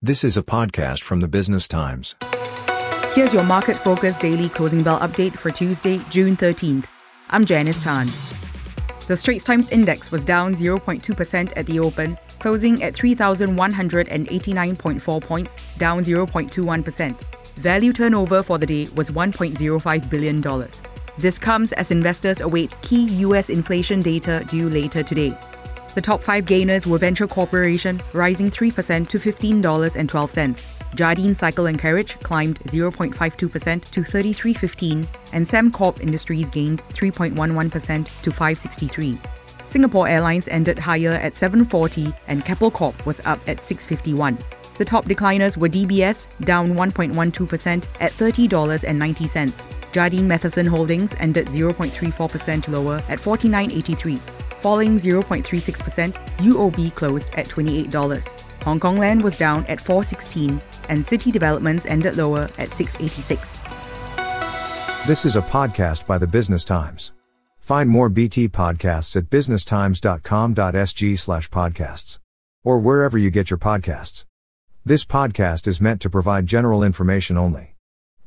This is a podcast from the Business Times. Here's your market focus daily closing bell update for Tuesday, June 13th. I'm Janice Tan. The Straits Times Index was down 0.2% at the open, closing at 3,189.4 points, down 0.21%. Value turnover for the day was $1.05 billion. This comes as investors await key US inflation data due later today. The top five gainers were Venture Corporation, rising 3% to $15.12. Jardine Cycle and Carriage climbed 0.52% to 33.15, and Sembcorp Industries gained 3.11% to 563. Singapore Airlines ended higher at 740 and Keppel Corp was up at 651. The top decliners were DBS, down 1.12% at $30.90. Jardine Matheson Holdings ended 0.34% lower at 49.83 falling 0.36%, UOB closed at $28. Hong Kong Land was down at 416 and City Developments ended lower at 686. This is a podcast by the Business Times. Find more BT podcasts at businesstimes.com.sg/podcasts or wherever you get your podcasts. This podcast is meant to provide general information only.